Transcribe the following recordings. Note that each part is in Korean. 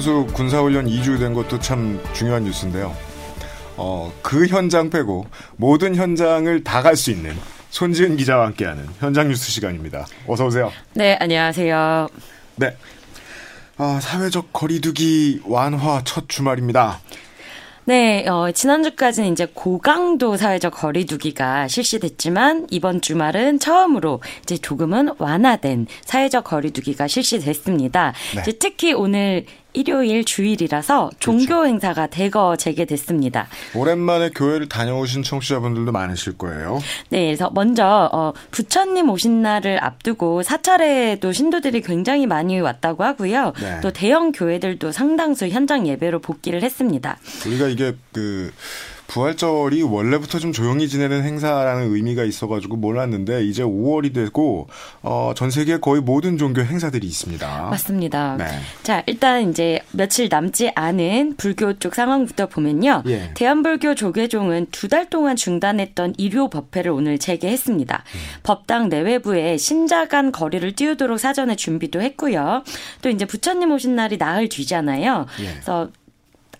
선수 군사훈련 2주 된 것도 참 중요한 뉴스인데요. 어, 그 현장 빼고 모든 현장을 다 갈 수 있는 손지은 기자와 함께하는 현장 뉴스 시간입니다. 어서 오세요. 네, 안녕하세요. 네. 아, 사회적 거리두기 완화 첫 주말입니다. 네, 어, 지난주까지는 이제 고강도 사회적 거리두기가 실시됐지만 이번 주말은 처음으로 이제 조금은 완화된 사회적 거리두기가 실시됐습니다. 네. 이제 특히 오늘 일요일 주일이라서 종교 그렇죠. 행사가 대거 재개됐습니다. 오랜만에 교회를 다녀오신 청취자분들도 많으실 거예요. 네, 그래서 먼저 어, 부처님 오신 날을 앞두고 사찰에도 신도들이 굉장히 많이 왔다고 하고요. 네. 또 대형 교회들도 상당수 현장 예배로 복귀를 했습니다. 우리가 이게 그 부활절이 원래부터 좀 조용히 지내는 행사라는 의미가 있어가지고 몰랐는데 이제 5월이 되고 어, 전 세계 거의 모든 종교 행사들이 있습니다. 맞습니다. 네. 자 일단 이제 며칠 남지 않은 불교 쪽 상황부터 보면요. 예. 대한불교 조계종은 두 달 동안 중단했던 일요 법회를 오늘 재개했습니다. 음. 법당 내외부에 신자 간 거리를 띄우도록 사전에 준비도 했고요. 또 이제 부처님 오신 날이 나흘 뒤잖아요. 예. 그래서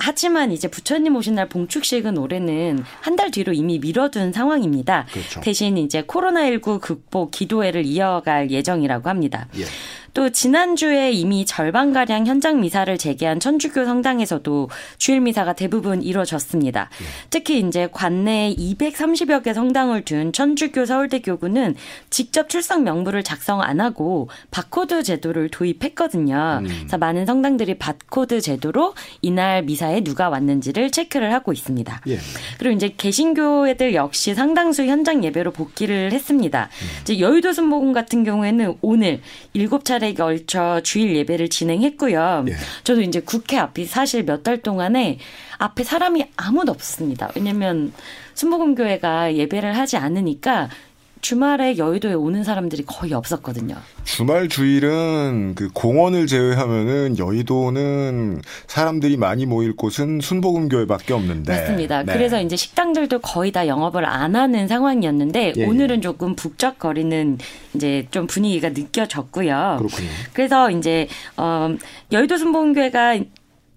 하지만 이제 부처님 오신 날 봉축식은 올해는 한 달 뒤로 이미 미뤄둔 상황입니다. 그렇죠. 대신 이제 코로나19 극복 기도회를 이어갈 예정이라고 합니다. 예. 또 지난주에 이미 절반가량 현장 미사를 재개한 천주교 성당에서도 주일 미사가 대부분 이루어졌습니다. 네. 특히 이제 관내에 230여 개 성당을 둔 천주교 서울대 교구는 직접 출석 명부를 작성 안 하고 바코드 제도를 도입했거든요. 음. 그래서 많은 성당들이 바코드 제도로 이날 미사에 누가 왔는지를 체크를 하고 있습니다. 예. 그리고 이제 개신교회들 역시 상당수 현장 예배로 복귀를 했습니다. 음. 이제 여의도 순복음 같은 경우에는 오늘 7차례 차례에 걸쳐 주일 예배를 진행했고요. 예. 저도 이제 국회 앞이 사실 몇 달 동안에 앞에 사람이 아무도 없었습니다. 왜냐면 순복음교회가 예배를 하지 않으니까 주말에 여의도에 오는 사람들이 거의 없었거든요. 주말 주일은 그 공원을 제외하면은 여의도는 사람들이 많이 모일 곳은 순복음교회밖에 없는데. 맞습니다. 네. 그래서 이제 식당들도 거의 다 영업을 안 하는 상황이었는데 예, 예. 오늘은 조금 북적거리는 이제 좀 분위기가 느껴졌고요. 그렇군요. 그래서 이제 어 여의도 순복음교회가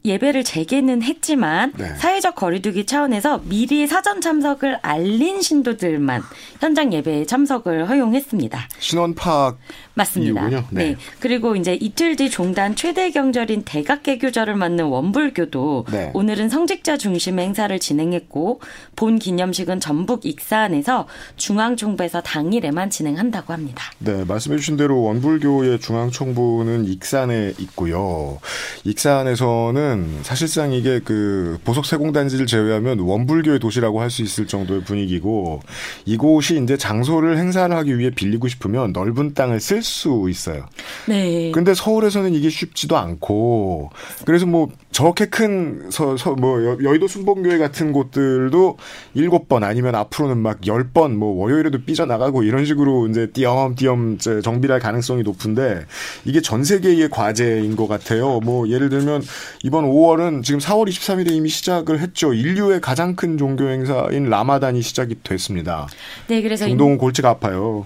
예배를 재개는 했지만 네. 사회적 거리두기 차원에서 미리 사전 참석을 알린 신도들만 현장 예배에 참석을 허용했습니다. 신원 파악 맞습니다. 네. 네. 그리고 이제 이틀 뒤 종단 최대 경절인 대각개교절을 맞는 원불교도 네. 오늘은 성직자 중심의 행사를 진행했고 본 기념식은 전북 익산에서 중앙총부에서 당일에만 진행한다고 합니다. 네, 말씀해 주신 대로 원불교의 중앙총부는 익산에 있고요. 익산에서는 사실상 이게 그 보석 세공단지를 제외하면 원불교의 도시라고 할 수 있을 정도의 분위기고 이곳이 이제 장소를 행사를 하기 위해 빌리고 싶으면 넓은 땅을 쓸 수 있어요. 네. 근데 서울에서는 이게 쉽지도 않고 그래서 뭐 저렇게 큰 서, 서, 뭐 여의도 순복교회 같은 곳들도 일곱 번 아니면 앞으로는 막 열 번 뭐 월요일에도 삐져 나가고 이런 식으로 이제 띄엄띄엄 정비할 가능성이 높은데 이게 전 세계의 과제인 것 같아요. 뭐 예를 들면 이번 5월은 지금 4월 23일에 이미 시작을 했죠. 인류의 가장 큰 종교 행사인 라마단이 시작이 됐습니다. 네, 그래서 중동은 골치가 아파요.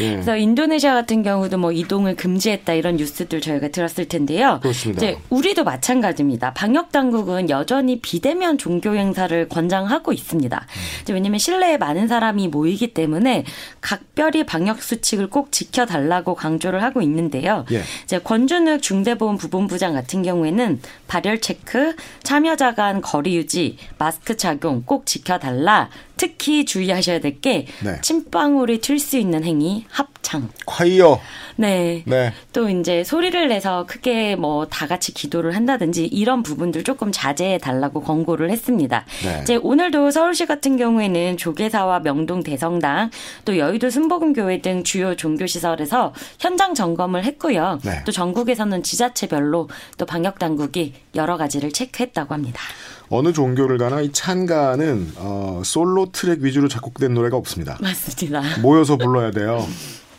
예. 그래서 인도네시아 같은 경우도 뭐 이동을 금지했다 이런 뉴스들 저희가 들었을 텐데요. 그렇습니다. 이제 우리도 마찬가지입니다. 있습니다. 방역 당국은 여전히 비대면 종교 행사를 권장하고 있습니다. 음. 왜냐하면 실내에 많은 사람이 모이기 때문에 각별히 방역 수칙을 꼭 지켜달라고 강조를 하고 있는데요. 예. 이제 권준욱 중대보험 부본부장 같은 경우에는 발열 체크, 참여자 간 거리 유지, 마스크 착용 꼭 지켜달라. 특히 주의하셔야 될게 네. 침방울이 튈 수 있는 행위 합창. 콰이어. 네. 네. 또 이제 소리를 내서 크게 뭐 다 같이 기도를 한다든지 이런 부분들 조금 자제해 달라고 권고를 했습니다. 네. 이제 오늘도 서울시 같은 경우에는 조계사와 명동 대성당 또 여의도 순복음교회 등 주요 종교 시설에서 현장 점검을 했고요. 네. 또 전국에서는 지자체별로 또 방역 당국이 여러 가지를 체크했다고 합니다. 어느 종교를 가나 이 찬가는 어, 솔로 트랙 위주로 작곡된 노래가 없습니다. 맞습니다. 모여서 불러야 돼요.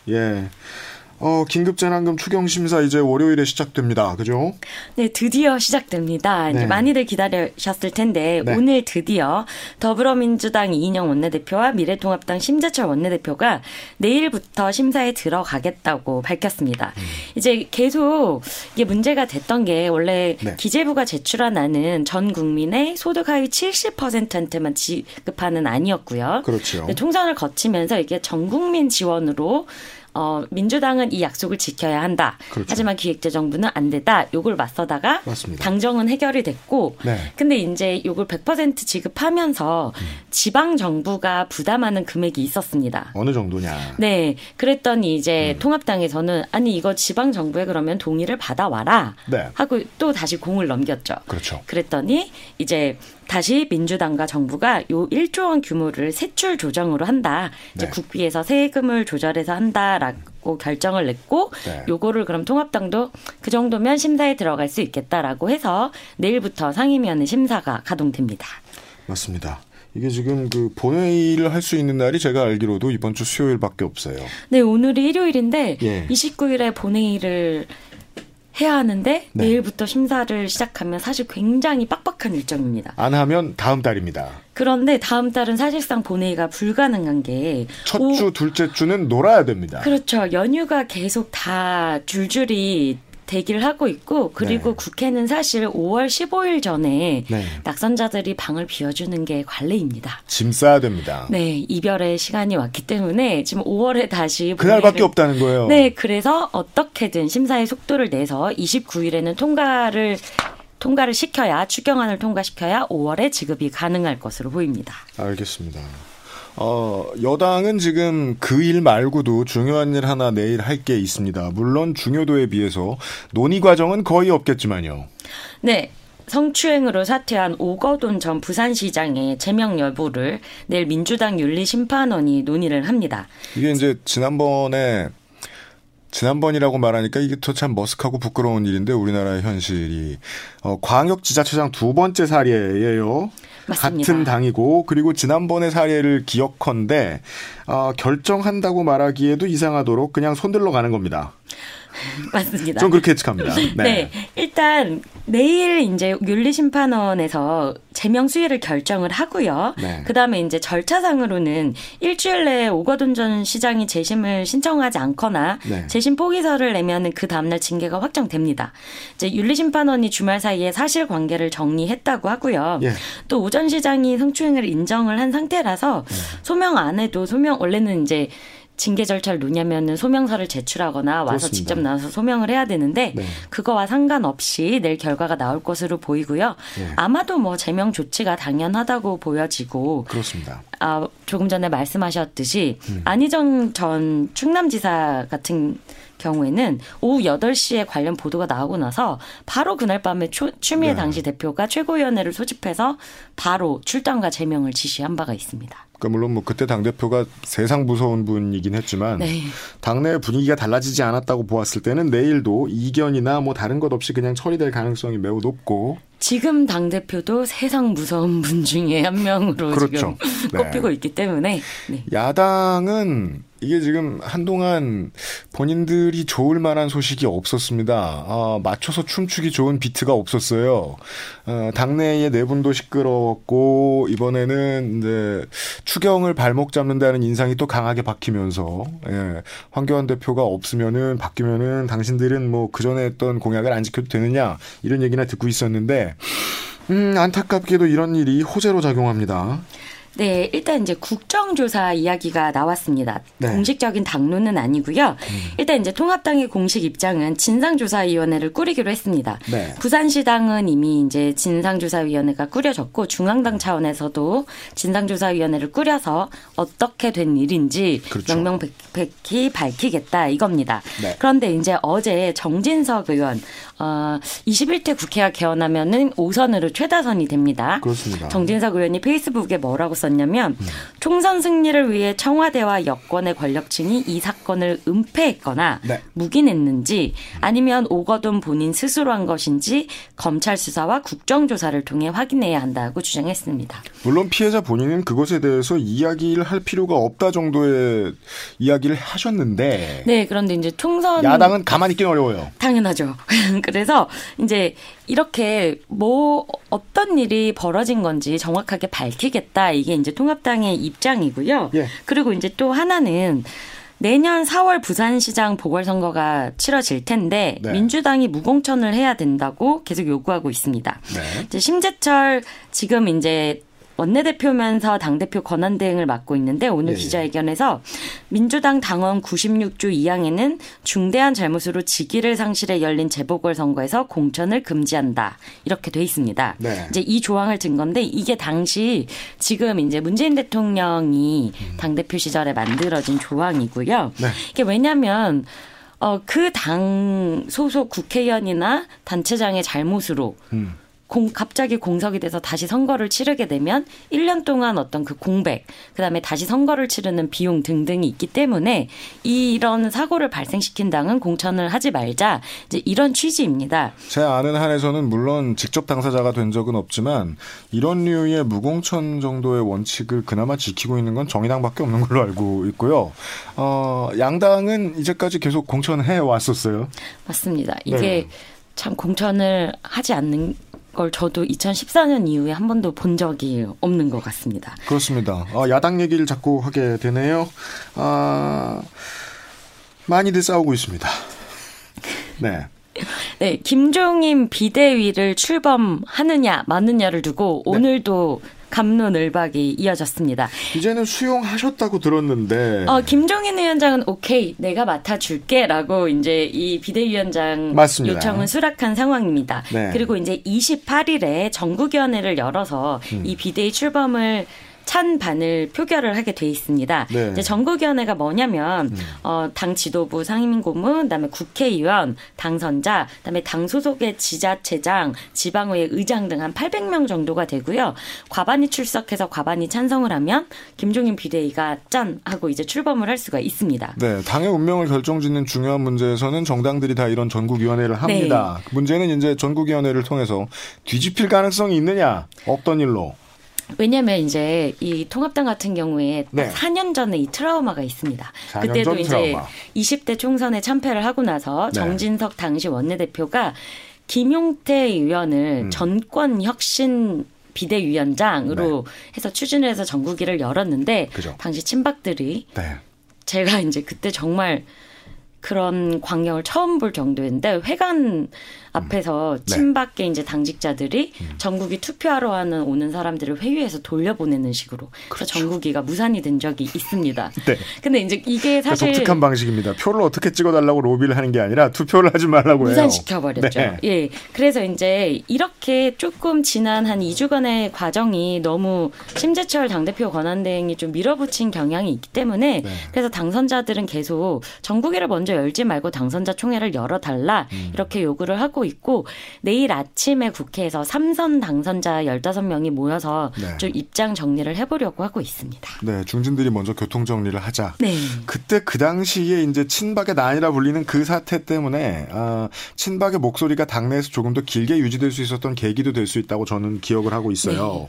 예. 어, 긴급재난금 추경심사 이제 월요일에 시작됩니다. 그죠? 네, 드디어 시작됩니다. 네. 이제 많이들 기다리셨을 텐데, 네. 오늘 드디어 더불어민주당 이인영 원내대표와 미래통합당 심재철 원내대표가 내일부터 심사에 들어가겠다고 밝혔습니다. 음. 이제 계속 이게 문제가 됐던 게 원래 네. 기재부가 제출한 전 국민의 소득 하위 70%한테만 지급하는 안이었고요. 그렇죠. 총선을 거치면서 이게 전 국민 지원으로 어, 민주당은 이 약속을 지켜야 한다. 그렇죠. 하지만 기획재정부는 안 되다. 요걸 맞서다가 맞습니다. 당정은 해결이 됐고 네. 근데 이제 요걸 100% 지급하면서 음. 지방 정부가 부담하는 금액이 있었습니다. 어느 정도냐? 네. 그랬더니 이제 음. 통합당에서는 아니 이거 지방 정부에 그러면 동의를 받아 와라. 네. 하고 또 다시 공을 넘겼죠. 그렇죠. 그랬더니 이제 다시 민주당과 정부가 요 1조 원 규모를 세출 조정으로 한다. 이제 네. 국비에서 세금을 조절해서 한다라고 결정을 냈고 네. 요거를 그럼 통합당도 그 정도면 심사에 들어갈 수 있겠다라고 해서 내일부터 상임위원회 심사가 가동됩니다. 맞습니다. 이게 지금 그 본회의를 할 수 있는 날이 제가 알기로도 이번 주 수요일밖에 없어요. 네, 오늘이 일요일인데 예. 29일에 본회의를 해야 하는데 네. 내일부터 심사를 시작하면 사실 굉장히 빡빡한 일정입니다. 안 하면 다음 달입니다. 그런데 다음 달은 사실상 본회의가 불가능한 게 첫 주, 둘째 주는 놀아야 됩니다. 그렇죠. 연휴가 계속 다 줄줄이 대기를 하고 있고 그리고 네. 국회는 사실 5월 15일 전에 네. 낙선자들이 방을 비워주는 게 관례입니다. 짐 싸야 됩니다. 네, 이별의 시간이 왔기 때문에 지금 5월에 다시 그날밖에 없다는 거예요. 네, 그래서 어떻게든 심사의 속도를 내서 29일에는 통과를 통과를 시켜야 추경안을 통과시켜야 5월에 지급이 가능할 것으로 보입니다. 알겠습니다. 어, 여당은 지금 그 일 말고도 중요한 일 하나 내일 할 게 있습니다. 물론 중요도에 비해서 논의 과정은 거의 없겠지만요. 네. 성추행으로 사퇴한 오거돈 전 부산시장의 제명 여부를 내일 민주당 윤리심판원이 논의를 합니다. 이게 이제 지난번에 지난번이라고 말하니까 이게 또 참 머쓱하고 부끄러운 일인데 우리나라의 현실이 어, 광역지자체장 두 번째 사례예요. 맞습니다. 같은 당이고 그리고 지난번의 사례를 기억컨대 어, 결정한다고 말하기에도 이상하도록 그냥 손들러 가는 겁니다. 맞습니다. 좀 그렇게 예측합니다. 네. 네. 일단 내일 이제 윤리 심판원에서 제명 수위를 결정을 하고요. 네. 그다음에 이제 절차상으로는 일주일 내에 오거돈 전 시장이 재심을 신청하지 않거나 네. 재심 포기서를 내면은 그 다음 날 징계가 확정됩니다. 이제 윤리 심판원이 주말 사이에 사실 관계를 정리했다고 하고요. 예. 또 오전 시장이 성추행을 인정을 한 상태라서 네. 소명 안 해도 소명 원래는 이제 징계 절차를 놓냐면은 소명서를 제출하거나 와서 그렇습니다. 직접 나와서 소명을 해야 되는데 네. 그거와 상관없이 내일 결과가 나올 것으로 보이고요. 네. 아마도 뭐 제명 조치가 당연하다고 보여지고 그렇습니다. 아, 조금 전에 말씀하셨듯이 음. 안희정 전 충남지사 같은 경우에는 오후 8시에 관련 보도가 나오고 나서 바로 그날 밤에 추미애 네. 당시 대표가 최고위원회를 소집해서 바로 출당과 제명을 지시한 바가 있습니다. 그러니까 물론 뭐 그때 당 대표가 세상 무서운 분이긴 했지만 네. 당내 분위기가 달라지지 않았다고 보았을 때는 내일도 이견이나 뭐 다른 것 없이 그냥 처리될 가능성이 매우 높고 지금 당 대표도 세상 무서운 분 중에 한 명으로 그렇죠. 지금 꼽히고 네. 있기 때문에 네. 야당은 이게 지금 한동안 본인들이 좋을 만한 소식이 없었습니다. 아, 맞춰서 춤추기 좋은 비트가 없었어요. 어, 당내의 내분도 시끄러웠고 이번에는 이제 추경을 발목 잡는다는 인상이 또 강하게 박히면서 예, 황교안 대표가 없으면은 바뀌면은 당신들은 뭐 그전에 했던 공약을 안 지켜도 되느냐 이런 얘기나 듣고 있었는데 음, 안타깝게도 이런 일이 호재로 작용합니다. 네, 일단 이제 국정조사 이야기가 나왔습니다. 네. 공식적인 당론은 아니고요. 음. 일단 이제 통합당의 공식 입장은 진상조사위원회를 꾸리기로 했습니다. 네. 부산시당은 이미 이제 진상조사위원회가 꾸려졌고 중앙당 차원에서도 진상조사위원회를 꾸려서 어떻게 된 일인지 그렇죠. 명명백백히 밝히겠다 이겁니다. 네. 그런데 이제 어제 정진석 의원 어 21대 국회가 개헌하면은 5선으로 최다선이 됩니다. 그렇습니다. 정진석 의원이 페이스북에 뭐라고 썼냐면 음. 총선 승리를 위해 청와대와 여권의 권력층이 이 사건을 은폐했거나 네. 묵인했는지 아니면 오거돈 본인 스스로 한 것인지 검찰 수사와 국정조사를 통해 확인해야 한다고 주장했습니다. 물론 피해자 본인은 그것에 대해서 이야기를 할 필요가 없다 정도의 이야기를 하셨는데 네 그런데 이제 총선 야당은 가만히 있긴 어려워요. 당연하죠. 그래서 이제 이렇게 뭐 어떤 일이 벌어진 건지 정확하게 밝히겠다. 이게 이제 통합당의 입장이고요. 예. 그리고 이제 또 하나는 내년 4월 부산시장 보궐선거가 치러질 텐데 네. 민주당이 무공천을 해야 된다고 계속 요구하고 있습니다. 네. 이제 심재철 지금 이제 원내대표면서 당대표 권한 대행을 맡고 있는데 오늘 예. 기자회견에서 민주당 당원 96조 2항에는 중대한 잘못으로 직위를 상실해 열린 재보궐선거에서 공천을 금지한다. 이렇게 돼 있습니다. 네. 이제 이 조항을 든 건데 이게 당시 지금 이제 문재인 대통령이 음. 당대표 시절에 만들어진 조항이고요. 네. 이게 왜냐면 어, 그 당 소속 국회의원이나 단체장의 잘못으로 음. 공, 갑자기 공석이 돼서 다시 선거를 치르게 되면 1년 동안 어떤 그 공백, 그 다음에 다시 선거를 치르는 비용 등등이 있기 때문에 이런 사고를 발생시킨 당은 공천을 하지 말자. 이제 이런 취지입니다. 제 아는 한에서는 물론 직접 당사자가 된 적은 없지만 이런 류의 무공천 정도의 원칙을 그나마 지키고 있는 건 정의당밖에 없는 걸로 알고 있고요. 어, 양당은 이제까지 계속 공천해 왔었어요. 맞습니다. 이게 네. 참 공천을 하지 않는 걸 저도 2014년 이후에 한 번도 본 적이 없는 것 같습니다. 그렇습니다. 어, 야당 얘기를 자꾸 하게 되네요. 아, 많이들 싸우고 있습니다. 네. 네, 김종인 비대위를 출범하느냐 마느냐를 두고 네. 오늘도 감론을박이 이어졌습니다. 이제는 수용하셨다고 들었는데. 어, 김종인 위원장은 오케이, 내가 맡아줄게라고 이제 이 비대위원장 맞습니다. 요청은 수락한 상황입니다. 네. 그리고 이제 28일에 전국위원회를 열어서 음. 이 비대위 출범을 찬 반을 표결을 하게 돼 있습니다. 네. 이제 전국위원회가 뭐냐면 음. 어, 당 지도부 상임인 고문, 그다음에 국회의원, 당선자, 그다음에 당 소속의 지자체장, 지방의회 의장 등 한 800명 정도가 되고요. 과반이 출석해서 과반이 찬성을 하면 김종인 비대위가 짠 하고 이제 출범을 할 수가 있습니다. 네, 당의 운명을 결정짓는 중요한 문제에서는 정당들이 다 이런 전국위원회를 합니다. 네. 문제는 이제 전국위원회를 통해서 뒤집힐 가능성이 있느냐, 없던 일로. 왜냐하면 이제 이 통합당 같은 경우에 네. 4년 전에 이 트라우마가 있습니다. 그때도 이제 트라우마. 20대 총선에 참패를 하고 나서 네. 정진석 당시 원내대표가 김용태 의원을 음. 전권 혁신 비대위원장으로 네. 해서 추진을 해서 전국위를 열었는데 그죠. 당시 친박들이 네. 제가 이제 그때 정말 그런 광경을 처음 볼 정도인데 회관 앞에서 음. 네. 친박계 이제 당직자들이 음. 전국이 투표하러 하는 오는 사람들을 회유해서 돌려보내는 식으로 그렇죠. 그래서 전국이가 무산이 된 적이 있습니다. 네. 근데 이제 이게 사실 독특한 방식입니다. 표를 어떻게 찍어달라고 로비를 하는 게 아니라 투표를 하지 말라고 해요. 무산시켜 버렸죠. 네. 예. 그래서 이제 이렇게 조금 지난 한 2주간의 과정이 너무 심재철 당대표 권한대행이 좀 밀어붙인 경향이 있기 때문에 네. 그래서 당선자들은 계속 전국위를 먼저 열지 말고 당선자 총회를 열어달라 음. 이렇게 요구를 하고 하고 있고 내일 아침에 국회에서 삼선 당선자 15명이 모여서 네. 좀 입장 정리를 해보려고 하고 있습니다. 네, 중진들이 먼저 교통 정리를 하자. 네. 그때 그 당시에 이제 친박의 난이라 불리는 그 사태 때문에 어, 친박의 목소리가 당내에서 조금 더 길게 유지될 수 있었던 계기도 될 수 있다고 저는 기억을 하고 있어요. 네.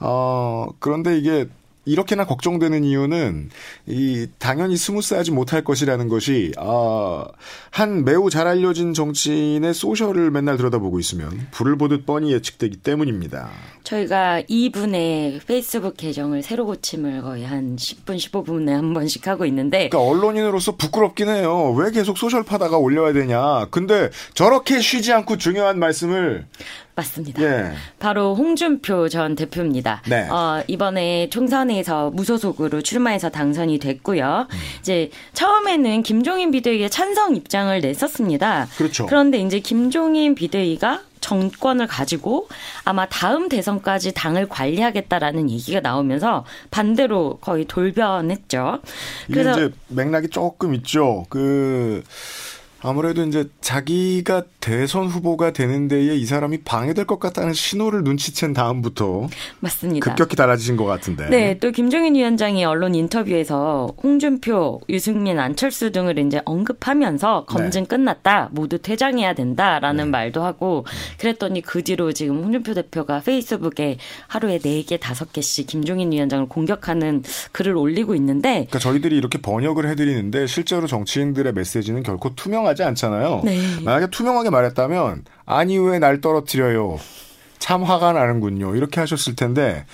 어, 그런데 이게 이렇게나 걱정되는 이유는 이 당연히 스무스하지 못할 것이라는 것이 아, 한 매우 잘 알려진 정치인의 social을 맨날 들여다보고 있으면 불을 보듯 뻔히 예측되기 때문입니다. 저희가 이분의 페이스북 계정을 새로 고침을 거의 한 10분 15분에 한 번씩 하고 있는데 그러니까 언론인으로서 부끄럽긴 해요. 왜 계속 social 파다가 올려야 되냐. 근데 저렇게 쉬지 않고 중요한 말씀을 맞습니다. 예. 바로 홍준표 전 대표입니다. 네. 어, 이번에 총선에서 무소속으로 출마해서 당선이 됐고요. 음. 이제 처음에는 김종인 비대위에 찬성 입장을 냈었습니다. 그렇죠. 그런데 이제 김종인 비대위가 정권을 가지고 아마 다음 대선까지 당을 관리하겠다라는 얘기가 나오면서 반대로 거의 돌변했죠. 그래서 이제 맥락이 조금 있죠. 그 아무래도 이제 자기가 대선 후보가 되는 데에 이 사람이 방해될 것 같다는 신호를 눈치챈 다음부터 맞습니다. 급격히 달라지신 것 같은데. 네, 또 김종인 위원장이 언론 인터뷰에서 홍준표, 유승민, 안철수 등을 이제 언급하면서 검증 네. 끝났다, 모두 퇴장해야 된다라는 네. 말도 하고 그랬더니 그 뒤로 지금 홍준표 대표가 페이스북에 하루에 4개, 5개씩 김종인 위원장을 공격하는 글을 올리고 있는데 그러니까 저희들이 이렇게 번역을 해드리는데 실제로 정치인들의 메시지는 결코 투명하지 않잖아요. 네. 만약에 투명하게 말했다면 아니 왜 날 떨어뜨려요. 참 화가 나는군요. 이렇게 하셨을 텐데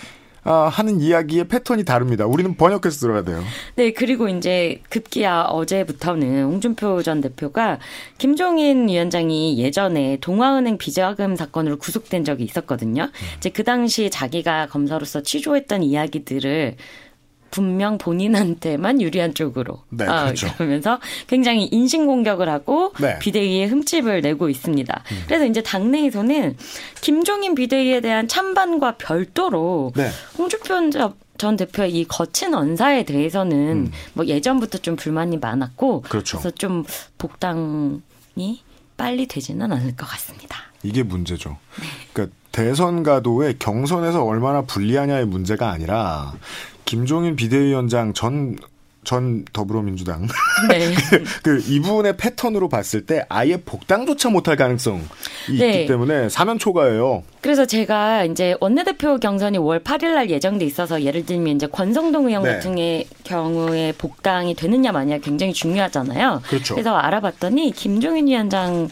아, 하는 이야기의 패턴이 다릅니다. 우리는 번역해서 들어야 돼요. 네, 그리고 이제 급기야 어제부터는 홍준표 전 대표가 김종인 위원장이 예전에 동아은행 비자금 사건으로 구속된 적이 있었거든요. 음. 이제 그 당시 자기가 검사로서 취조했던 이야기들을 분명 본인한테만 유리한 쪽으로 네, 아, 그렇죠. 그러면서 굉장히 인신 공격을 하고 네. 비대위에 흠집을 내고 있습니다. 음. 그래서 이제 당내에서는 김종인 비대위에 대한 찬반과 별도로 네. 홍준표 전 대표의 이 거친 언사에 대해서는 음. 뭐 예전부터 좀 불만이 많았고 그렇죠. 그래서 좀 복당이 빨리 되지는 않을 것 같습니다. 이게 문제죠. 네. 그러니까 대선 가도에 경선에서 얼마나 불리하냐의 문제가 아니라 김종인 비대위원장 전, 전 더불어민주당. 네. 그, 그, 이분의 패턴으로 봤을 때 아예 복당조차 못할 가능성이 네. 있기 때문에 사면 초과예요. 그래서 제가 이제 원내대표 경선이 5월 8일 날 예정돼 있어서 예를 들면 이제 권성동 의원 네. 같은 경우에 복당이 되느냐 마냐 굉장히 중요하잖아요. 그렇죠. 그래서 알아봤더니 김종인 위원장은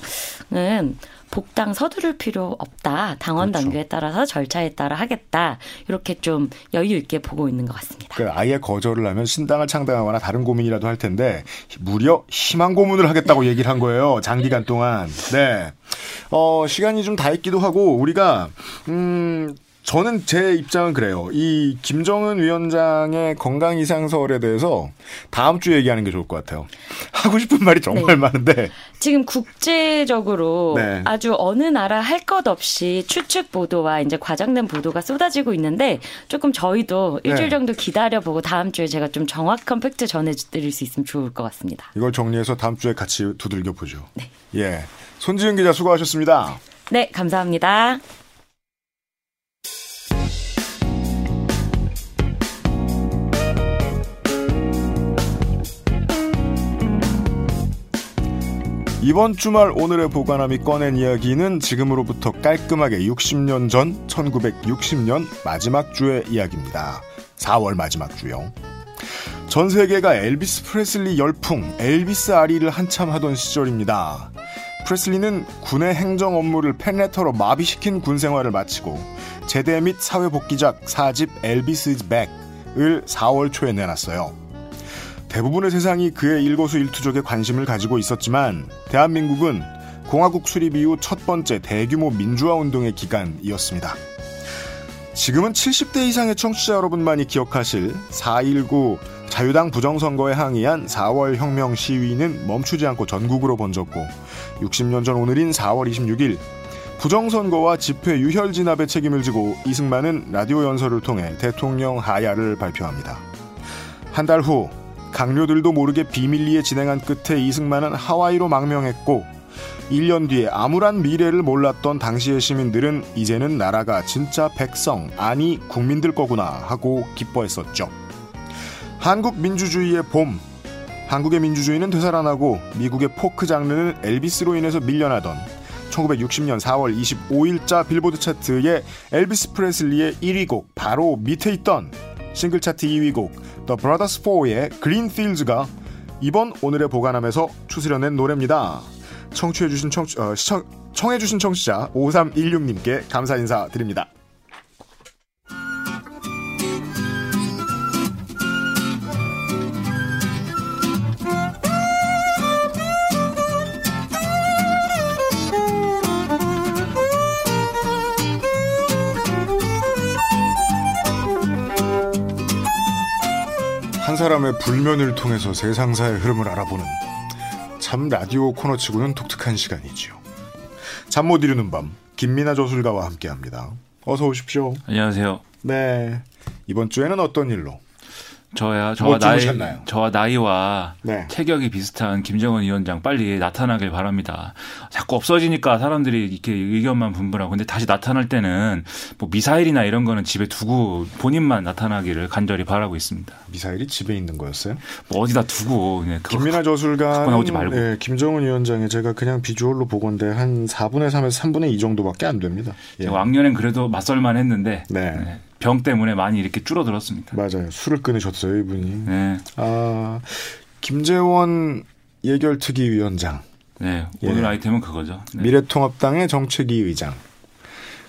복당 서두를 필요 없다. 당원 그렇죠. 단계에 따라서 절차에 따라 하겠다. 이렇게 좀 여유 있게 보고 있는 것 같습니다. 그 아예 거절을 하면 신당을 창당하거나 다른 고민이라도 할 텐데 무려 희망 고문을 하겠다고 얘기를 한 거예요. 장기간 동안. 네. 어, 시간이 좀 다 있기도 하고 우리가 음 저는 제 입장은 그래요. 이 김정은 위원장의 건강 이상설에 대해서 다음 주에 얘기하는 게 좋을 것 같아요. 하고 싶은 말이 정말 네. 많은데 지금 국제적으로 네. 아주 어느 나라 할 것 없이 추측 보도와 이제 과장된 보도가 쏟아지고 있는데 조금 저희도 일주일 네. 정도 기다려 보고 다음 주에 제가 좀 정확한 팩트 전해드릴 수 있으면 좋을 것 같습니다. 이걸 정리해서 다음 주에 같이 두들겨 보죠. 네. 예, 손지은 기자 수고하셨습니다. 네, 감사합니다. 이번 주말 오늘의 보관함이 꺼낸 이야기는 지금으로부터 깔끔하게 60년 전 1960년 마지막 주의 이야기입니다. 4월 마지막 주요. 전 세계가 엘비스 프레슬리 열풍, 엘비스 아리를 한참 하던 시절입니다. 프레슬리는 군의 행정 업무를 펜레터로 마비시킨 군 생활을 마치고 제대 및 사회복귀작 4집 엘비스 백을 4월 초에 내놨어요. 대부분의 세상이 그의 일거수일투족에 관심을 가지고 있었지만 대한민국은 공화국 수립 이후 첫 번째 대규모 민주화 운동의 기간이었습니다. 지금은 70대 이상의 청취자 여러분만이 기억하실 4.19 자유당 부정선거에 항의한 4월 혁명 시위는 멈추지 않고 전국으로 번졌고 60년 전 오늘인 4월 26일 부정선거와 집회 유혈 진압의 책임을 지고 이승만은 라디오 연설을 통해 대통령 하야를 발표합니다. 한 달 후 강료들도 모르게 비밀리에 진행한 끝에 이승만은 하와이로 망명했고 1년 뒤에 암울한 미래를 몰랐던 당시의 시민들은 이제는 나라가 진짜 백성, 아니 국민들 거구나 하고 기뻐했었죠. 한국 민주주의의 봄. 한국의 민주주의는 되살아나고 미국의 포크 장르는 엘비스로 인해서 밀려나던 1960년 4월 25일자 빌보드 차트에 엘비스 프레슬리의 1위 곡 바로 밑에 있던 싱글 차트 2위 곡 The Brothers 4의 Greenfields가 이번 오늘의 보관함에서 추스려낸 노래입니다. 청취해주신 청, 어, 시청, 청해주신 청취자 5316님께 감사 인사 드립니다. 한 사람의 불면을 통해서 세상사의 흐름을 알아보는 참 라디오 코너치고는 독특한 시간이지요. 잠 못 이루는 밤 김민아 저술가와 함께합니다. 어서 오십시오. 안녕하세요. 네. 이번 주에는 어떤 일로? 저야 저와 뭐 나이 저와 나이와 네. 체격이 비슷한 김정은 위원장 빨리 나타나길 바랍니다. 자꾸 없어지니까 사람들이 이렇게 의견만 분분하고 근데 다시 나타날 때는 뭐 미사일이나 이런 거는 집에 두고 본인만 나타나기를 간절히 바라고 있습니다. 미사일이 집에 있는 거였어요? 뭐 어디다 두고 그냥 김민아 저술가 나오지 말고. 네, 김정은 위원장의 제가 그냥 비주얼로 보건데 한 4분의 3에서 3분의 2 정도밖에 안 됩니다. 예. 왕년엔 그래도 맞설만 했는데 네. 네. 병 때문에 많이 이렇게 줄어들었습니다. 맞아요. 술을 끊으셨어요, 이분이. 네. 아, 김재원 예결특위 위원장. 네, 오늘 예. 아이템은 그거죠. 네. 미래통합당의 정책위 의장.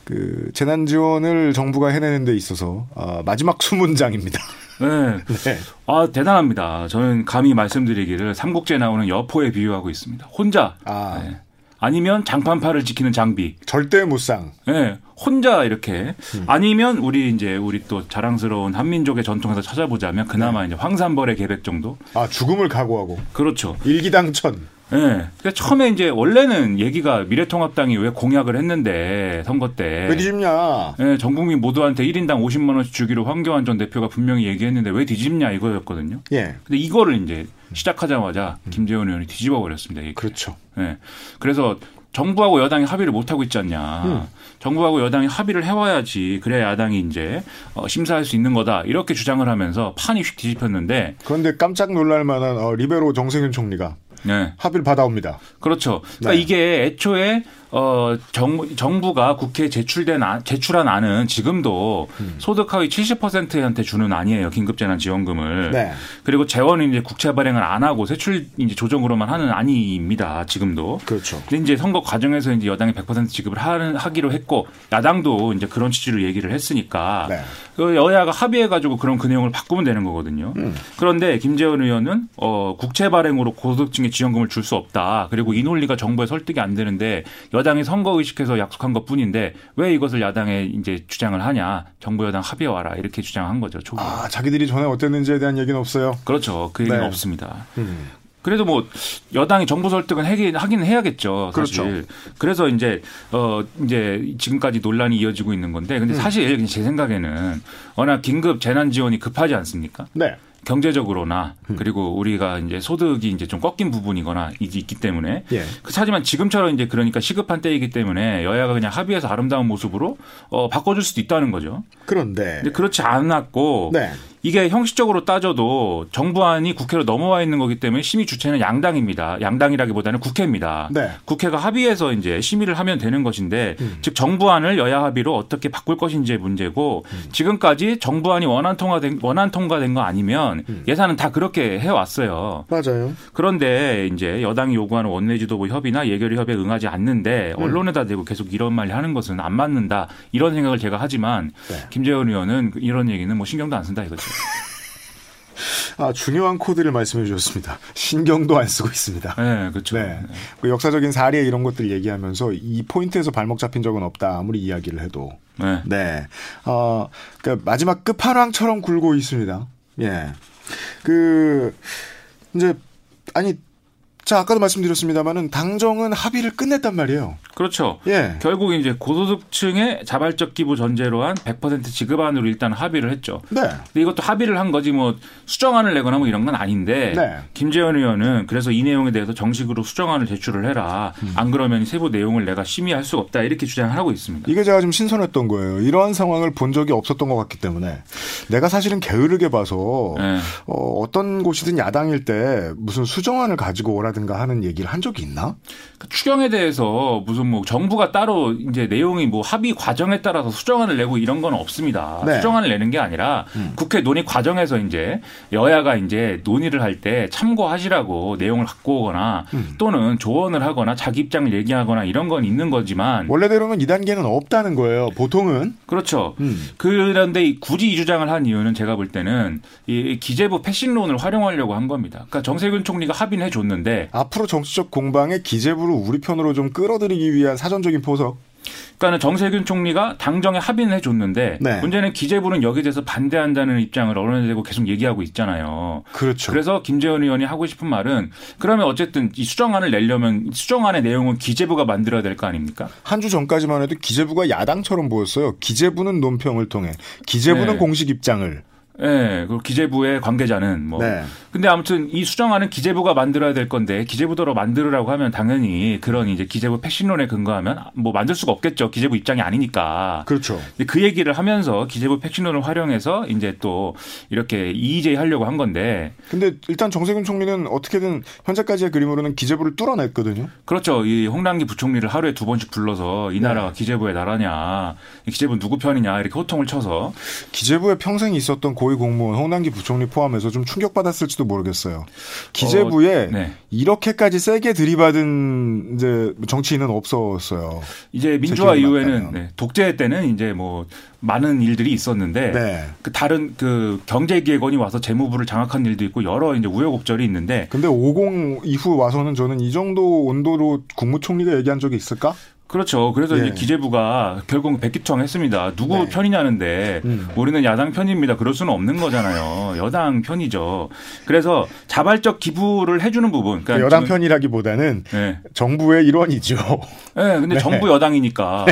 그 재난 지원을 정부가 해내는 데 있어서 아, 마지막 수문장입니다. 네. 네. 아, 대단합니다. 저는 감히 말씀드리기를 삼국지에 나오는 여포에 비유하고 있습니다. 혼자. 아. 네. 아니면 장판파를 지키는 장비. 절대 무쌍. 네. 혼자 이렇게 음. 아니면 우리 이제 우리 또 자랑스러운 한민족의 전통에서 찾아보자면 그나마 네. 이제 황산벌의 계백 정도. 아 죽음을 각오하고. 그렇죠. 일기당천. 예. 네. 그러니까 처음에 이제 원래는 얘기가 미래통합당이 왜 공약을 했는데 선거 때. 왜 뒤집냐. 예, 네, 전 국민 모두한테 1인당 50만 원씩 주기로 황교안 전 대표가 분명히 얘기했는데 왜 뒤집냐 이거였거든요. 예. 근데 이거를 이제 시작하자마자 음. 김재원 의원이 뒤집어 버렸습니다. 얘기. 그렇죠. 예. 네. 그래서 정부하고 여당이 합의를 못 하고 있지 않냐. 음. 정부하고 여당이 합의를 해와야지 그래야 야당이 이제 어, 심사할 수 있는 거다 이렇게 주장을 하면서 판이 휙 뒤집혔는데 그런데 깜짝 놀랄 만한 어, 리베로 정세균 총리가 네. 합의를 받아옵니다. 그렇죠. 그러니까 네. 이게 애초에 어, 정, 정부가 국회에 제출된 아, 제출한 안은 지금도 음. 소득 하위 70%한테 주는 안이에요. 긴급재난지원금을. 네. 그리고 재원은 이제 국채 발행을 안 하고 세출 이제 조정으로만 하는 안입니다. 지금도. 그렇죠. 근데 이제 선거 과정에서 이제 여당이 100% 지급을 하는, 하기로 했고 야당도 이제 그런 취지로 얘기를 했으니까 네. 그 여야가 합의해 가지고 그런 그 내용을 바꾸면 되는 거거든요. 음. 그런데 김재원 의원은 어, 국채 발행으로 고소득층에 지원금을 줄 수 없다. 그리고 이 논리가 정부에 설득이 안 되는데 여 당이 선거 의식해서 약속한 것 뿐인데 왜 이것을 야당에 이제 주장을 하냐. 정부 여당 합의해 와라. 이렇게 주장한 거죠. 초기에. 아, 자기들이 전에 어땠는지에 대한 얘기는 없어요. 그렇죠. 그 얘기는 네. 없습니다. 음. 그래도 뭐 여당이 정부 설득은 하긴 하긴 해야겠죠. 사실. 그렇죠. 그래서 이제 어 이제 지금까지 논란이 이어지고 있는 건데 근데 음. 사실 제 생각에는 워낙 긴급 재난 지원이 급하지 않습니까? 네. 경제적으로나 음. 그리고 우리가 이제 소득이 이제 좀 꺾인 부분이거나 있기 때문에 예. 그 하지만 지금처럼 이제 그러니까 시급한 때이기 때문에 여야가 그냥 합의해서 아름다운 모습으로 어 바꿔줄 수도 있다는 거죠. 그런데 그렇지 않았고 네. 이게 형식적으로 따져도 정부안이 국회로 넘어와 있는 거기 때문에 심의 주체는 양당입니다. 양당이라기보다는 국회입니다. 네. 국회가 합의해서 이제 심의를 하면 되는 것인데 음. 즉 정부안을 여야 합의로 어떻게 바꿀 것인지의 문제고 음. 지금까지 정부안이 원안 통과된 원안 통과된 거 아니면 음. 예산은 다 그렇게 해 왔어요. 맞아요. 그런데 이제 여당이 요구하는 원내지도부 협의나 예결위 협의에 응하지 않는데 음. 언론에다 대고 계속 이런 말 하는 것은 안 맞는다 이런 생각을 제가 하지만 네. 김재원 의원은 이런 얘기는 뭐 신경도 안 쓴다 이거죠. 아, 중요한 코드를 말씀해 주셨습니다. 신경도 안 쓰고 있습니다. 네, 그렇죠. 네. 그 역사적인 사례 이런 것들 얘기하면서 이 포인트에서 발목 잡힌 적은 없다. 아무리 이야기를 해도. 네. 네. 어, 그러니까 마지막 끝판왕처럼 굴고 있습니다. 예. 그, 이제, 아니, 자, 아까도 말씀드렸습니다만은 당정은 합의를 끝냈단 말이에요. 그렇죠. 예. 결국 이제 고소득층의 자발적 기부 전제로 한 100% 지급안으로 일단 합의를 했죠. 네. 근데 이것도 합의를 한 거지 뭐 수정안을 내거나 뭐 이런 건 아닌데 네. 김재현 의원은 그래서 이 내용에 대해서 정식으로 수정안을 제출을 해라. 음. 안 그러면 세부 내용을 내가 심의할 수가 없다. 이렇게 주장을 하고 있습니다. 이게 제가 좀 신선했던 거예요. 이러한 상황을 본 적이 없었던 것 같기 때문에 내가 사실은 게으르게 봐서 네. 어, 어떤 곳이든 야당일 때 무슨 수정안을 가지고 오라 든가 하는 얘기를 한 적이 있나? 그 추경에 대해서 무슨 뭐 정부가 따로 이제 내용이 뭐 합의 과정에 따라서 수정안을 내고 이런 건 없습니다. 네. 수정안을 내는 게 아니라 음. 국회 논의 과정에서 이제 여야가 이제 논의를 할 때 참고하시라고 내용을 갖고 오거나 음. 또는 조언을 하거나 자기 입장을 얘기하거나 이런 건 있는 거지만 원래대로는 이 단계는 없다는 거예요. 보통은 그렇죠. 음. 그런데 굳이 이 주장을 한 이유는 제가 볼 때는 이 기재부 패신론을 활용하려고 한 겁니다. 그러니까 정세균 총리가 합의는 해줬는데 앞으로 정치적 공방에 기재부를 우리 편으로 좀 끌어들이기 위한 사전적인 포석. 그러니까는 정세균 총리가 당정에 합의는 해줬는데 네. 문제는 기재부는 여기에 대해서 반대한다는 입장을 언론에 대고 계속 얘기하고 있잖아요. 그렇죠. 그래서 김재원 의원이 하고 싶은 말은 그러면 어쨌든 이 수정안을 내려면 수정안의 내용은 기재부가 만들어야 될 거 아닙니까? 한 주 전까지만 해도 기재부가 야당처럼 보였어요. 기재부는 논평을 통해 기재부는 네. 공식 입장을 예, 그 기재부의 관계자는 뭐. 네. 근데 아무튼 이 수정안은 기재부가 만들어야 될 건데 기재부대로 만들으라고 하면 당연히 그런 이제 기재부 패신론에 근거하면 뭐 만들 수가 없겠죠. 기재부 입장이 아니니까. 그렇죠. 그 얘기를 하면서 기재부 패신론을 활용해서 이제 또 이렇게 이의제의 하려고 한 건데. 근데 일단 정세균 총리는 어떻게든 현재까지의 그림으로는 기재부를 뚫어냈거든요. 그렇죠. 이 홍남기 부총리를 하루에 두 번씩 불러서 이 나라가 네. 기재부의 나라냐, 기재부 누구 편이냐 이렇게 호통을 쳐서 기재부에 평생 있었던 고위 공무원 홍남기 부총리 포함해서 좀 충격받았을지도 모르겠어요. 기재부에 어, 네. 이렇게까지 세게 들이받은 이제 정치인은 없었어요. 이제 민주화 이후에는 네, 독재 때는 이제 뭐 많은 일들이 있었는데 네. 그 다른 그 경제기획원이 와서 재무부를 장악한 일도 있고 여러 이제 우여곡절이 있는데 근데 50 이후 와서는 저는 이 정도 온도로 국무총리가 얘기한 적이 있을까? 그렇죠. 그래서 예. 이제 기재부가 결국 백기투항했습니다. 누구 네. 편이냐는데 음. 우리는 야당 편입니다. 그럴 수는 없는 거잖아요. 여당 편이죠. 그래서 자발적 기부를 해주는 부분. 그러니까 여당 편이라기보다는 네. 정부의 일원이죠. 네, 근데 네. 정부 여당이니까.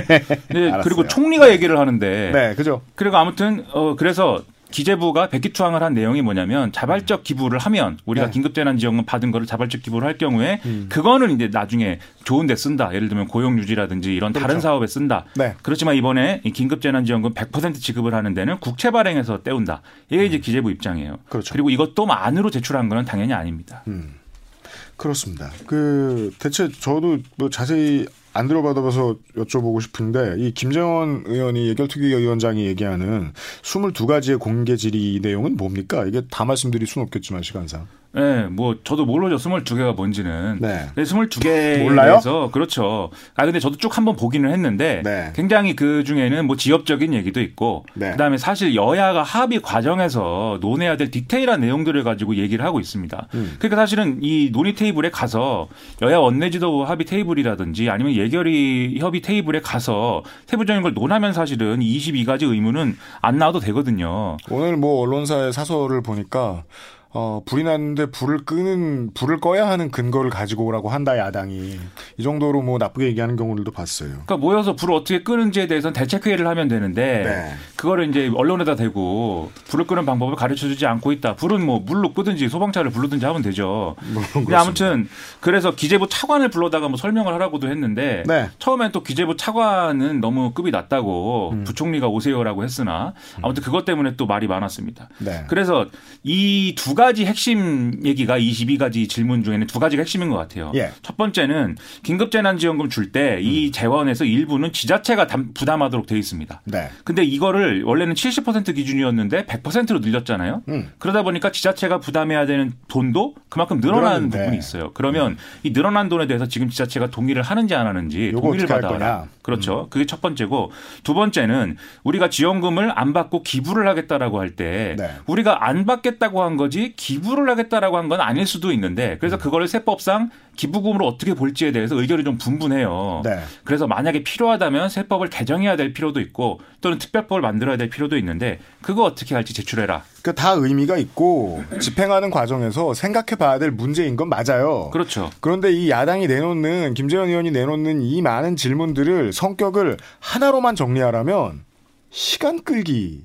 네, 그리고 총리가 얘기를 하는데. 네, 그죠. 그리고 아무튼 어 그래서 기재부가 백기투항을 한 내용이 뭐냐면 자발적 기부를 하면 우리가 네. 긴급재난지원금 받은 거를 자발적 기부를 할 경우에 음. 그거는 이제 나중에 좋은 데 쓴다. 예를 들면 고용 유지라든지 이런 그렇죠. 다른 사업에 쓴다. 네. 그렇지만 이번에 긴급재난지원금 100% 지급을 하는 데는 국채 발행해서 떼운다. 이게 음. 이제 기재부 입장이에요. 그렇죠. 그리고 이것도 안으로 제출한 거는 당연히 아닙니다. 음. 그렇습니다. 그 대체 저도 뭐 자세히 안 들어받아봐서 여쭤보고 싶은데 이 김재원 의원이 예결특위위원장이 얘기하는 22가지의 공개 질의 내용은 뭡니까? 이게 다 말씀드릴 수는 없겠지만 시간상. 네, 뭐 저도 모르죠. 22개가 뭔지는. 네. 22개에서 그렇죠. 아 근데 저도 쭉 한번 보기는 했는데 네. 굉장히 그 중에는 뭐 지역적인 얘기도 있고 네. 그다음에 사실 여야가 합의 과정에서 논해야 될 디테일한 내용들을 가지고 얘기를 하고 있습니다. 음. 그러니까 사실은 이 논의 테이블에 가서 여야 원내지도 합의 테이블이라든지 아니면 예결위 협의 테이블에 가서 세부적인 걸 논하면 사실은 22가지 의무는 안 나와도 되거든요. 오늘 뭐 언론사의 사설을 보니까 어, 불이 났는데 불을 끄는, 불을 꺼야 하는 근거를 가지고 오라고 한다, 야당이. 이 정도로 뭐 나쁘게 얘기하는 경우들도 봤어요. 그러니까 모여서 불을 어떻게 끄는지에 대해서는 대책회의를 하면 되는데, 네. 그거를 이제 언론에다 대고 불을 끄는 방법을 가르쳐 주지 않고 있다. 불은 뭐 물로 끄든지 소방차를 부르든지 하면 되죠. 근데 아무튼, 그래서 기재부 차관을 불러다가 뭐 설명을 하라고도 했는데, 네. 처음엔 또 기재부 차관은 너무 급이 낮다고 음. 부총리가 오세요라고 했으나, 아무튼 그것 때문에 또 말이 많았습니다. 네. 그래서 이두 가지 핵심 얘기가 22가지 질문 중에는 두 가지가 핵심인 것 같아요. 예. 첫 번째는 긴급재난지원금 줄 때이 음. 재원에서 일부는 지자체가 부담하도록 돼 있습니다. 네. 근데 이거를 원래는 70% 기준이었는데 100%로 늘렸잖아요. 음. 그러다 보니까 지자체가 부담해야 되는 돈도 그만큼 늘어나는 늘었는데. 부분이 있어요. 그러면 음. 이 늘어난 돈에 대해서 지금 지자체가 동의를 하는지 안 하는지 동의를 받아라. 그렇죠. 음. 그게 첫 번째고 두 번째는 우리가 지원금을 안 받고 기부를 하겠다라고 할때 네. 우리가 안 받겠다고 한 거지 기부를 하겠다라고 한 건 아닐 수도 있는데 그래서 음. 그거를 세법상 기부금으로 어떻게 볼지에 대해서 의견이 좀 분분해요. 네. 그래서 만약에 필요하다면 세법을 개정해야 될 필요도 있고 또는 특별법을 만들어야 될 필요도 있는데 그거 어떻게 할지 제출해라. 그 다 의미가 있고 집행하는 과정에서 생각해 봐야 될 문제인 건 맞아요. 그렇죠. 그런데 이 야당이 내놓는 김재현 의원이 내놓는 이 많은 질문들을 성격을 하나로만 정리하라면 시간 끌기.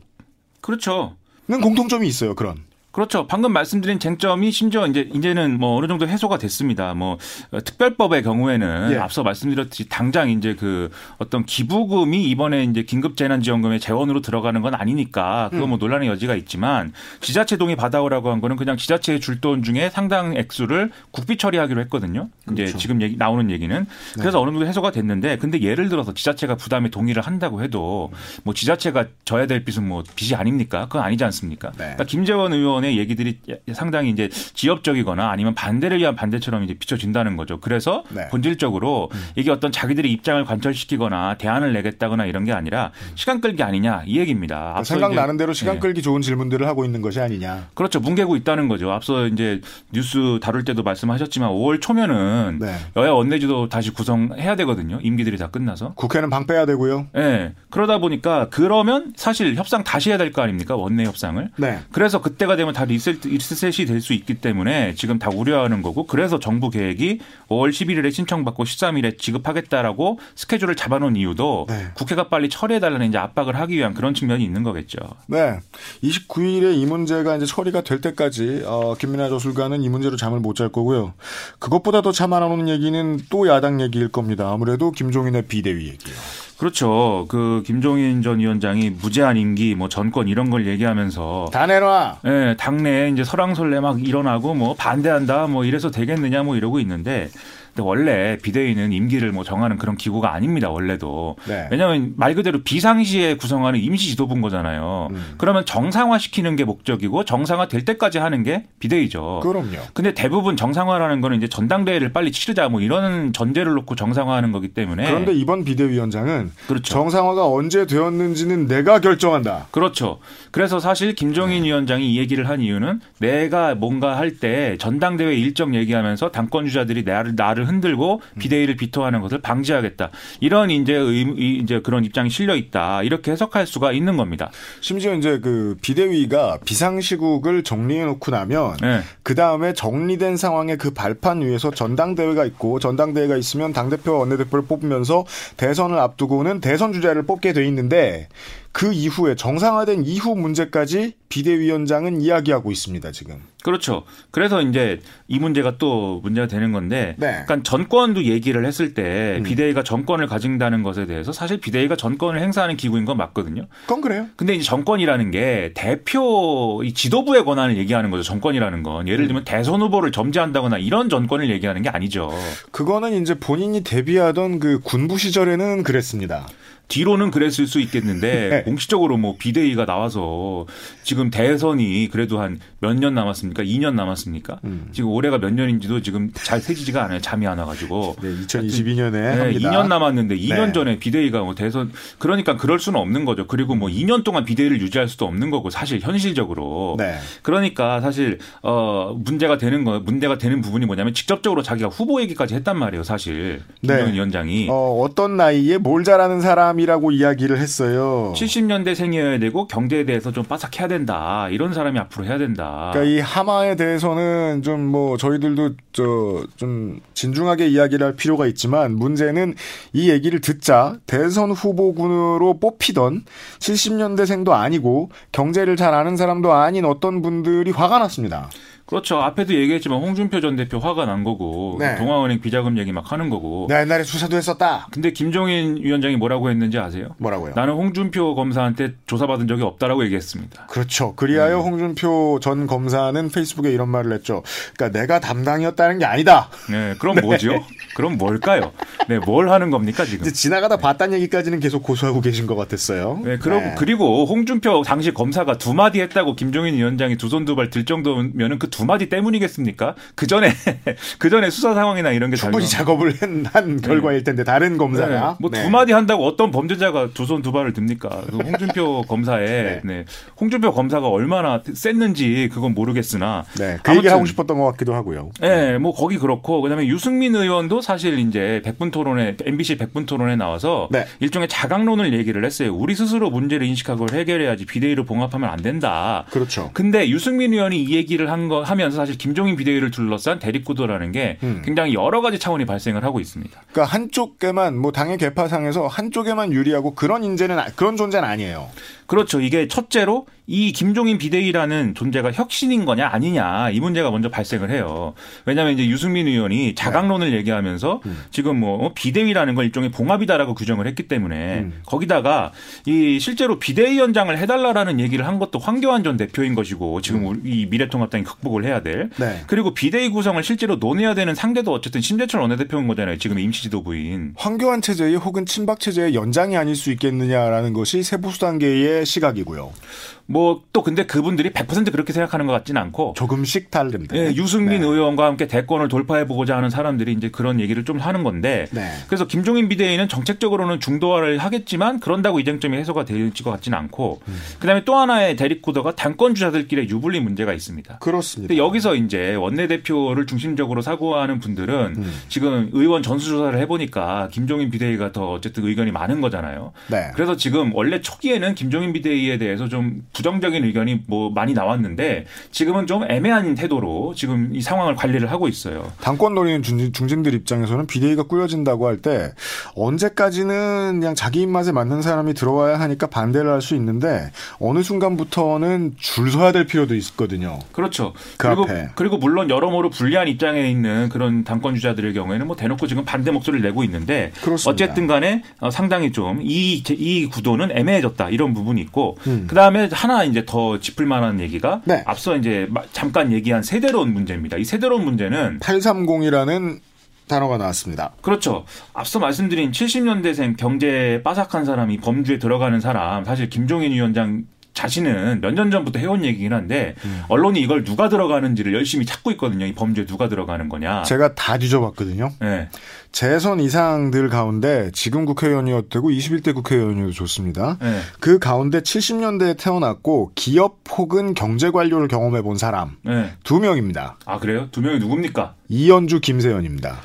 그렇죠. 는 공통점이 있어요. 그런. 그렇죠. 방금 말씀드린 쟁점이 심지어 이제 이제는 뭐 어느 정도 해소가 됐습니다. 뭐 특별법의 경우에는 예. 앞서 말씀드렸듯이 당장 이제 그 어떤 기부금이 이번에 이제 긴급 재난 지원금의 재원으로 들어가는 건 아니니까 그거 뭐 음. 논란의 여지가 있지만 지자체 동의 받아오라고 한 거는 그냥 지자체에 줄 돈 중에 상당 액수를 국비 처리하기로 했거든요. 그렇죠. 이제 지금 얘기 나오는 얘기는 네. 그래서 어느 정도 해소가 됐는데 근데 예를 들어서 지자체가 부담에 동의를 한다고 해도 뭐 지자체가 져야 될 빚은 뭐 빚이 아닙니까? 그건 아니지 않습니까? 네. 그러니까 김재원 의원의 부분의 얘기들이 상당히 이제 지역적이거나 아니면 반대를 위한 반대처럼 이제 비춰진다는 거죠. 그래서 네. 본질적으로 음. 이게 어떤 자기들의 입장을 관철시키거나 대안을 내겠다거나 이런 게 아니라 시간 끌기 아니냐 이 얘기입니다. 앞서 생각나는 대로 시간 네. 끌기 좋은 질문들을 하고 있는 것이 아니냐. 그렇죠. 뭉개고 있다는 거죠. 앞서 이제 뉴스 다룰 때도 말씀하셨지만 5월 초면은 네. 여야 원내지도 다시 구성해야 되거든요. 임기들이 다 끝나서. 국회는 방 빼야 되고요. 네. 그러다 보니까 그러면 사실 협상 다시 해야 될 거 아닙니까? 원내 협상을. 네. 그래서 그때가 되면 되면 다 리셋, 리셋이 될 수 있기 때문에 지금 다 우려하는 거고 그래서 정부 계획이 5월 11일에 신청받고 13일에 지급하겠다라고 스케줄을 잡아놓은 이유도 네. 국회가 빨리 처리해달라는 이제 압박을 하기 위한 그런 측면이 있는 거겠죠. 네. 29일에 이 문제가 이제 처리가 될 때까지 어, 김민아 저술가는 이 문제로 잠을 못 잘 거고요. 그것보다 더참안 오는 얘기는 또 야당 얘기일 겁니다. 아무래도 김종인의 비대위 얘기요. 그렇죠. 그 김종인 전 위원장이 무제한 임기, 뭐 전권 이런 걸 얘기하면서 다 내놔. 예, 네, 당내에 이제 설왕설래 막 일어나고 뭐 반대한다, 뭐 이래서 되겠느냐, 뭐 이러고 있는데 근데 원래 비대위는 임기를 뭐 정하는 그런 기구가 아닙니다. 원래도. 네. 왜냐하면 말 그대로 비상시에 구성하는 임시 지도부인 거잖아요. 음. 그러면 정상화시키는 게 목적이고 정상화 될 때까지 하는 게 비대위죠. 그럼요. 근데 대부분 정상화라는 거는 이제 전당대회를 빨리 치르자 뭐 이런 전제를 놓고 정상화하는 거기 때문에. 그런데 이번 비대위원장은 그렇죠. 정상화가 언제 되었는지는 내가 결정한다. 그렇죠. 그래서 사실 김종인 네. 위원장이 이 얘기를 한 이유는 내가 뭔가 할 때 전당대회 일정 얘기하면서 당권 주자들이 나를 나를 흔들고 비대위를 비토하는 것을 방지하겠다. 이런 이제 의, 이제 그런 입장이 실려 있다. 이렇게 해석할 수가 있는 겁니다. 심지어 이제 그 비대위가 비상시국을 정리해 놓고 나면 네. 그 다음에 정리된 상황에 그 발판 위에서 전당대회가 있고 전당대회가 있으면 당대표 원내대표를 뽑으면서 대선을 앞두고는 대선 주자를 뽑게 돼 있는데 그 이후에 정상화된 이후 문제까지 비대위원장은 이야기하고 있습니다, 지금. 그렇죠. 그래서 이제 이 문제가 또 문제가 되는 건데, 네. 그러니까 전권도 얘기를 했을 때 음. 비대위가 정권을 가진다는 것에 대해서 사실 비대위가 전권을 행사하는 기구인 건 맞거든요. 그건 그래요. 근데 이제 정권이라는 게 대표 이 지도부의 권한을 얘기하는 거죠. 정권이라는 건 예를 들면 음. 대선 후보를 점지한다거나 이런 전권을 얘기하는 게 아니죠. 그거는 이제 본인이 데뷔하던 그 군부 시절에는 그랬습니다. 뒤로는 그랬을 수 있겠는데 네. 공식적으로 뭐 비대위가 나와서 지금 대선이 그래도 한 몇 년 남았습니까? 2년 남았습니까? 음. 지금 올해가 몇 년인지도 지금 잘 세지지가 않아요. 잠이 안 와가지고. 네, 2022년에 네, 2년 남았는데 2년 네. 전에 비대위가 뭐 대선 그러니까 그럴 수는 없는 거죠. 그리고 뭐 2년 동안 비대위를 유지할 수도 없는 거고 사실 현실적으로. 네. 그러니까 사실 어 문제가 되는 거 문제가 되는 부분이 뭐냐면 직접적으로 자기가 후보 얘기까지 했단 말이에요. 사실 김정은 네. 위원장이. 어, 어떤 나이에 뭘 잘하는 사람 사람이라고 이야기를 했어요. 70년대 생이어야 되고 경제에 대해서 좀 빠삭해야 된다. 이런 사람이 앞으로 해야 된다. 그러니까 이 하마에 대해서는 좀 뭐 저희들도 저 좀 진중하게 이야기를 할 필요가 있지만 문제는 이 얘기를 듣자 대선 후보군으로 뽑히던 70년대 생도 아니고 경제를 잘 아는 사람도 아닌 어떤 분들이 화가 났습니다. 그렇죠. 앞에도 얘기했지만 홍준표 전 대표 화가 난 거고 네. 동아은행 비자금 얘기 막 하는 거고. 네, 옛날에 수사도 했었다. 근데 김종인 위원장이 뭐라고 했는지 아세요? 뭐라고요? 나는 홍준표 검사한테 조사받은 적이 없다라고 얘기했습니다. 그렇죠. 그리하여 음. 홍준표 전 검사는 페이스북에 이런 말을 했죠. 그러니까 내가 담당이었다는 게 아니다. 네, 그럼 네. 뭐죠? 그럼 뭘까요? 네, 뭘 하는 겁니까 지금? 지나가다 네. 봤다는 얘기까지는 계속 고소하고 계신 것 같았어요. 네, 그리고 네. 그리고 홍준표 당시 검사가 두 마디 했다고 김종인 위원장이 두 손 두 발 들 정도면은 그두 마디 때문이겠습니까? 그 전에 그 전에 수사 상황이나 이런 게 충분히 작업을 한 결과일 텐데 다른 검사가 네. 뭐두 네. 마디 한다고 어떤 범죄자가 두 손 두 발을 듭니까? 그 홍준표 검사에 네. 네. 홍준표 검사가 얼마나 셌는지 그건 모르겠으나 네. 그 얘기 하고 싶었던 것 같기도 하고요. 네, 뭐 거기 그렇고 그다음에 유승민 의원도 사실 이제 백분 토론에 MBC 백분 토론에 나와서 네. 일종의 자강론을 얘기를 했어요. 우리 스스로 문제를 인식하고 해결해야지 비대위로 봉합하면 안 된다. 그렇죠. 근데 유승민 의원이 이 얘기를 한 거 하면서 사실 김종인 비대위를 둘러싼 대립구도라는 게 음. 굉장히 여러 가지 차원이 발생을 하고 있습니다. 그러니까 한쪽에만 뭐 당의 개파상에서 한쪽에만 유리하고 그런 인재는 그런 존재는 아니에요. 그렇죠. 이게 첫째로 이 김종인 비대위라는 존재가 혁신인 거냐 아니냐 이 문제가 먼저 발생을 해요. 왜냐하면 이제 유승민 의원이 자강론을 네. 얘기하면서 음. 지금 뭐 어, 비대위라는 걸 일종의 봉합이다라고 규정을 했기 때문에 음. 거기다가 이 실제로 비대위원장을 해달라라는 얘기를 한 것도 황교안 전 대표인 것이고 지금 음. 이 미래통합당이 극복을 해야 될 네. 그리고 비대위 구성을 실제로 논해야 되는 상대도 어쨌든 심재철 원내대표인 거잖아요. 지금 임시지도부인 황교안 체제의 혹은 친박 체제의 연장이 아닐 수 있겠느냐라는 것이 세보수단계의 시각이고요. 뭐 또 근데 그분들이 100% 그렇게 생각하는 것 같지는 않고 조금씩 다른데. 예, 유승민 네. 의원과 함께 대권을 돌파해 보고자 하는 사람들이 이제 그런 얘기를 좀 하는 건데 네. 그래서 김종인 비대위는 정책적으로는 중도화를 하겠지만 그런다고 이쟁점이 해소가 될 것 같지는 않고 음. 그다음에 또 하나의 대립 구도가 당권 주자들끼리의 유불리 문제가 있습니다. 그렇습니다. 여기서 이제 원내대표를 중심적으로 사고하는 분들은 음. 지금 의원 전수조사를 해보니까 김종인 비대위가 더 어쨌든 의견이 많은 거잖아요. 네. 그래서 지금 원래 초기에는 김종인 비대위에 대해서 좀 부정 부정적인 의견이 뭐 많이 나왔는데 지금은 좀 애매한 태도로 지금 이 상황을 관리를 하고 있어요. 당권 노리는 중진, 들 입장에서는 비대위가 꾸려진다고 할 때 언제까지는 그냥 자기 입맛에 맞는 사람이 들어와야 하니까 반대를 할 수 있는데 어느 순간부터는 줄 서야 될 필요도 있거든요. 그렇죠. 그 그리고 앞에. 그리고 물론 여러모로 불리한 입장에 있는 그런 당권 주자들의 경우에는 뭐 대놓고 지금 반대 목소리를 내고 있는데 그렇습니다. 어쨌든 간에 어, 상당히 좀 이 이 구도는 애매해졌다 이런 부분이 있고 음. 그다음에 하나 이제 더 짚을 만한 얘기가 네. 앞서 이제 잠깐 얘기한 세대론 문제입니다. 이 세대론 문제는 830이라는 단어가 나왔습니다. 그렇죠. 앞서 말씀드린 70년대생 경제 빠삭한 사람이 범주에 들어가는 사람 사실 김종인 위원장 자신은 몇 년 전부터 해온 얘기긴 한데 음. 언론이 이걸 누가 들어가는지를 열심히 찾고 있거든요. 이 범죄에 누가 들어가는 거냐. 제가 다 뒤져봤거든요. 네. 재선 이상들 가운데 지금 국회의원이어도 되고 21대 국회의원이어도 좋습니다. 네. 그 가운데 70년대에 태어났고 기업 혹은 경제 관료를 경험해 본 사람 네. 두 명입니다. 아 그래요? 두 명이 누굽니까? 이현주 김세연입니다.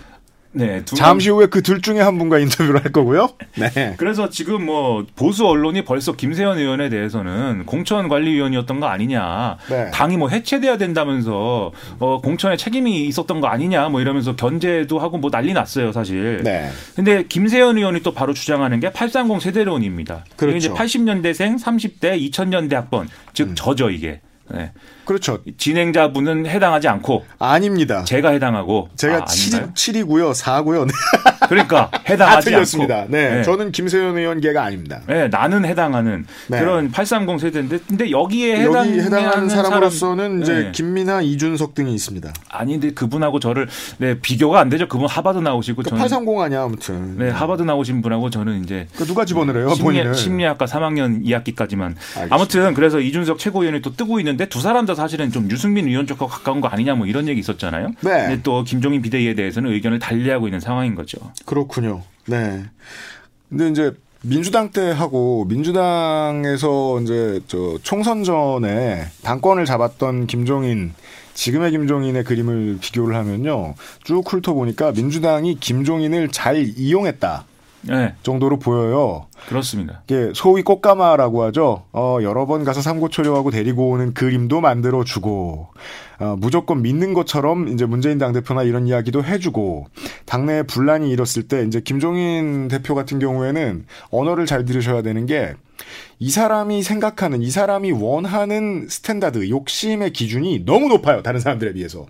네, 잠시 후에 그 둘 중에 한 분과 인터뷰를 할 거고요. 네. 그래서 지금 뭐 보수 언론이 벌써 김세현 의원에 대해서는 공천 관리위원이었던 거 아니냐, 네. 당이 뭐 해체돼야 된다면서 어, 공천에 책임이 있었던 거 아니냐, 뭐 이러면서 견제도 하고 뭐 난리 났어요, 사실. 네. 근데 김세현 의원이 또 바로 주장하는 게 830 세대론입니다. 그렇죠. 이제 80년대생, 30대, 2000년대 학번, 즉 음. 저죠 이게. 네. 그렇죠. 진행자분은 해당하지 않고 아닙니다. 제가 해당하고 제가 아, 7, 7이고요. 4고요. 네. 그러니까 해당하지 틀렸습니다. 않고. 네. 네. 저는 김세현 의원계가 아닙니다. 네, 나는 해당하는 네. 그런 830 세대인데 근데 여기에 해당 여기 해당하는 사람으로서는 사람, 이제 네. 김민아, 이준석 등이 있습니다. 아니 근데 그분하고 저를 네, 비교가 안 되죠. 그분 하버드 나오시고 그러니까 저는 830 아니야, 아무튼. 네, 하버드 나오신 분하고 저는 이제 그 누가 집어넣어요, 심리, 본인은. 심리학과 3학년 2학기까지만. 알겠습니다. 아무튼 그래서 이준석 최고위원이 또 뜨고 있는데 두 사람 다 사실은 좀 유승민 의원 쪽과 가까운 거 아니냐 뭐 이런 얘기 있었잖아요. 네. 근데 또 김종인 비대위에 대해서는 의견을 달리하고 있는 상황인 거죠. 그렇군요. 네. 근데 이제 민주당 때 하고 민주당에서 이제 저 총선 전에 당권을 잡았던 김종인 지금의 김종인의 그림을 비교를 하면요. 쭉 훑어보니까 민주당이 김종인을 잘 이용했다. 네. 정도로 보여요. 그렇습니다. 이게 소위 꽃가마라고 하죠. 어, 여러 번 가서 삼고초려하고 데리고 오는 그림도 만들어 주고, 어, 무조건 믿는 것처럼 이제 문재인 당 대표나 이런 이야기도 해주고, 당내에 분란이 일었을 때 이제 김종인 대표 같은 경우에는 언어를 잘 들으셔야 되는 게, 이 사람이 생각하는 이 사람이 원하는 standard 욕심의 기준이 너무 높아요 다른 사람들에 비해서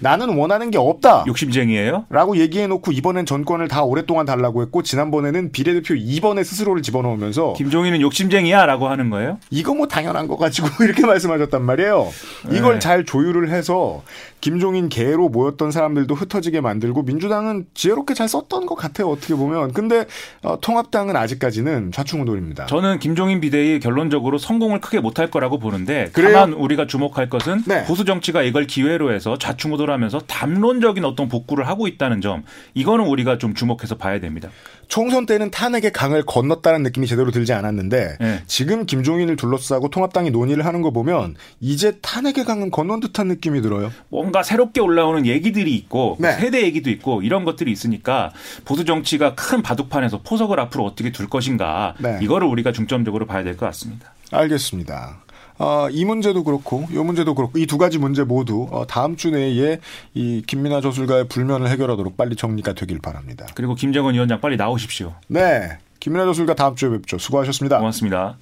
나는 원하는 게 없다 욕심쟁이에요? 라고 얘기해놓고 이번엔 정권을 다 오랫동안 달라고 했고 지난번에는 비례대표 2번에 스스로를 집어넣으면서 김종인은 욕심쟁이야 라고 하는 거예요? 이거 뭐 당연한 거 가지고 이렇게 말씀하셨단 말이에요 이걸 네. 잘 조율을 해서 김종인 개로 모였던 사람들도 흩어지게 만들고 민주당은 지혜롭게 잘 썼던 것 같아요 어떻게 보면 근데 어, 통합당은 아직까지는 좌충우돌입니다 저는 김종인 비대위 결론적으로 성공을 크게 못할 거라고 보는데 그래요? 다만 우리가 주목할 것은 네. 보수 정치가 이걸 기회로 해서 좌충우돌하면서 담론적인 어떤 복구를 하고 있다는 점 이거는 우리가 좀 주목해서 봐야 됩니다. 총선 때는 탄핵의 강을 건넜다는 느낌이 제대로 들지 않았는데 네. 지금 김종인을 둘러싸고 통합당이 논의를 하는 거 보면 이제 탄핵의 강은 건넌 듯한 느낌이 들어요. 뭔가 새롭게 올라오는 얘기들이 있고 네. 세대 얘기도 있고 이런 것들이 있으니까 보수 정치가 큰 바둑판에서 포석을 앞으로 어떻게 둘 것인가 네. 이거를 우리가 중점적으로 봐야 될 것 같습니다. 알겠습니다. 어, 이 문제도 그렇고 이 문제도 그렇고 이 두 가지 문제 모두 어, 다음 주 내에 이 김민아 저술가의 불면을 해결하도록 빨리 정리가 되길 바랍니다. 그리고 김정은 위원장 빨리 나오십시오. 네. 김민아 저술가 다음 주에 뵙죠. 수고하셨습니다. 고맙습니다.